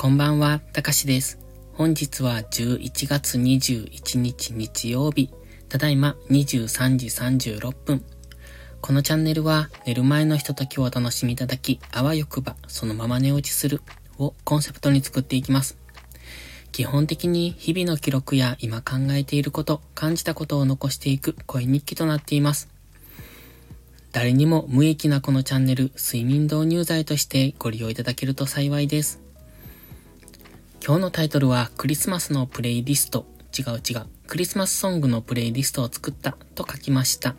こんばんは、たかしです。本日は11月21日日曜日、ただいま23時36分。このチャンネルは寝る前のひとときをお楽しみいただき、あわよくばそのまま寝落ちするをコンセプトに作っていきます。基本的に日々の記録や今考えていること、感じたことを残していく声日記となっています。誰にも無益なこのチャンネル、睡眠導入剤としてご利用いただけると幸いです。今日のタイトルはクリスマスのプレイリスト、違う違う、クリスマスソングのプレイリストを作ったと書きました。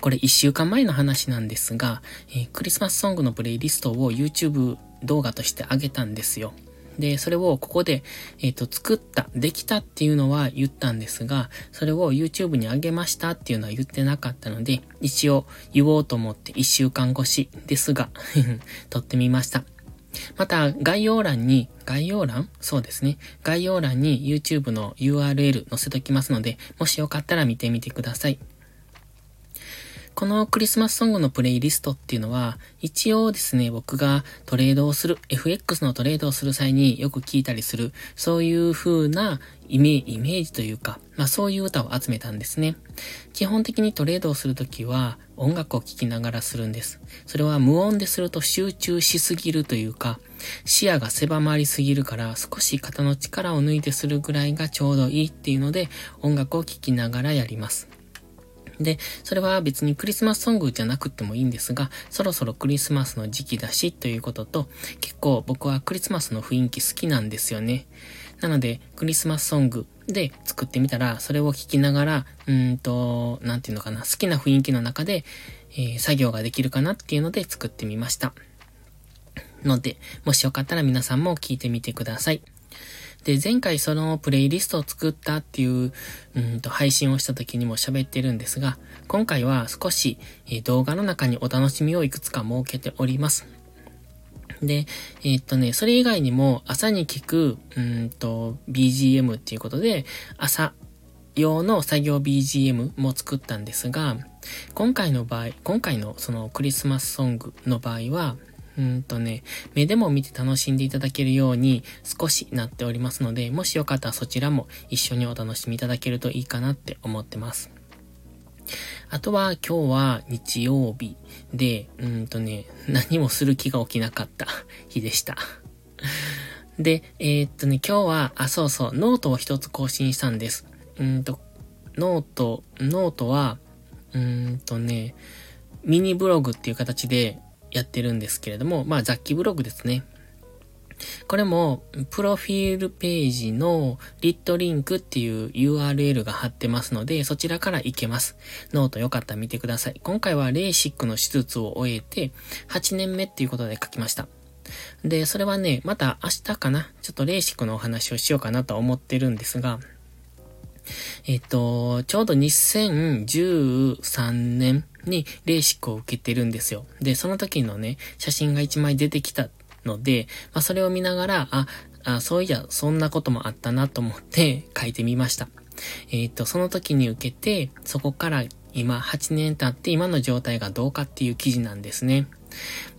これ一週間前の話なんですが、えー、クリスマスソングのプレイリストを YouTube 動画として上げたんですよ。で、それをここで、えっ、ー、と、作った、できたっていうのは言ったんですが、それを YouTube に上げましたっていうのは言ってなかったので、一応言おうと思って一週間越しですが 撮ってみました。また、概要欄に、概要欄？そうですね。概要欄に YouTube の URL 載せときますので、もしよかったら見てみてください。このクリスマスソングのプレイリストっていうのは、一応ですね、僕がトレードをする、FX のトレードをする際によく聞いたりする、そういう風なイメイメージというか、まあそういう歌を集めたんですね。基本的にトレードをするときは音楽を聴きながらするんです。それは無音ですると集中しすぎるというか、視野が狭まりすぎるから少し肩の力を抜いてするぐらいがちょうどいいっていうので音楽を聴きながらやります。で、それは別にクリスマスソングじゃなくてもいいんですが、そろそろクリスマスの時期だしということと、結構僕はクリスマスの雰囲気好きなんですよね。なので、クリスマスソングで作ってみたら、それを聴きながら、うんと、なんていうのかな、好きな雰囲気の中で、えー、作業ができるかなっていうので作ってみました。ので、もしよかったら皆さんも聴いてみてください。で、前回そのプレイリストを作ったっていう、うんと配信をした時にも喋ってるんですが、今回は少し、動画の中にお楽しみをいくつか設けております。で、えー、っとね、それ以外にも朝に聞く、うんと、BGM っていうことで、朝用の作業 BGM も作ったんですが、今回の場合、今回のそのクリスマスソングの場合は、うんとね、目でも見て楽しんでいただけるように少しなっておりますので、もしよかったらそちらも一緒にお楽しみいただけるといいかなって思ってます。あとは今日は日曜日で、うんとね、何もする気が起きなかった 日でした。で、えー、っとね、今日は、あ、そうそう、ノートを一つ更新したんです。うんと、ノート、ノートは、うんとね、ミニブログっていう形でやってるんですけれども、まあ雑記ブログですね。これも、プロフィールページのリットリンクっていう URL が貼ってますので、そちらから行けます。ノートよかったら見てください。今回はレーシックの手術を終えて、8年目っていうことで書きました。で、それはね、また明日かな、ちょっとレーシックのお話をしようかなと思ってるんですが、えっと、ちょうど2013年にレーシックを受けてるんですよ。で、その時のね、写真が1枚出てきたので、まあ、それを見ながら、あ、あ、そういや、そんなこともあったなと思って 書いてみました。えっ、と、その時に受けて、そこから今8年経って今の状態がどうかっていう記事なんですね。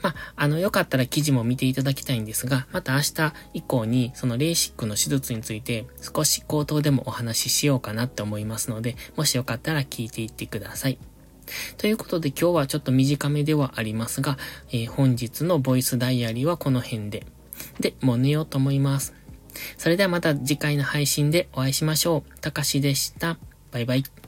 まあ、あの、よかったら記事も見ていただきたいんですが、また明日以降にそのレーシックの手術について少し口頭でもお話ししようかなって思いますので、もしよかったら聞いていってください。ということで今日はちょっと短めではありますが、えー、本日のボイスダイアリーはこの辺で。で、もう寝ようと思います。それではまた次回の配信でお会いしましょう。たかしでした。バイバイ。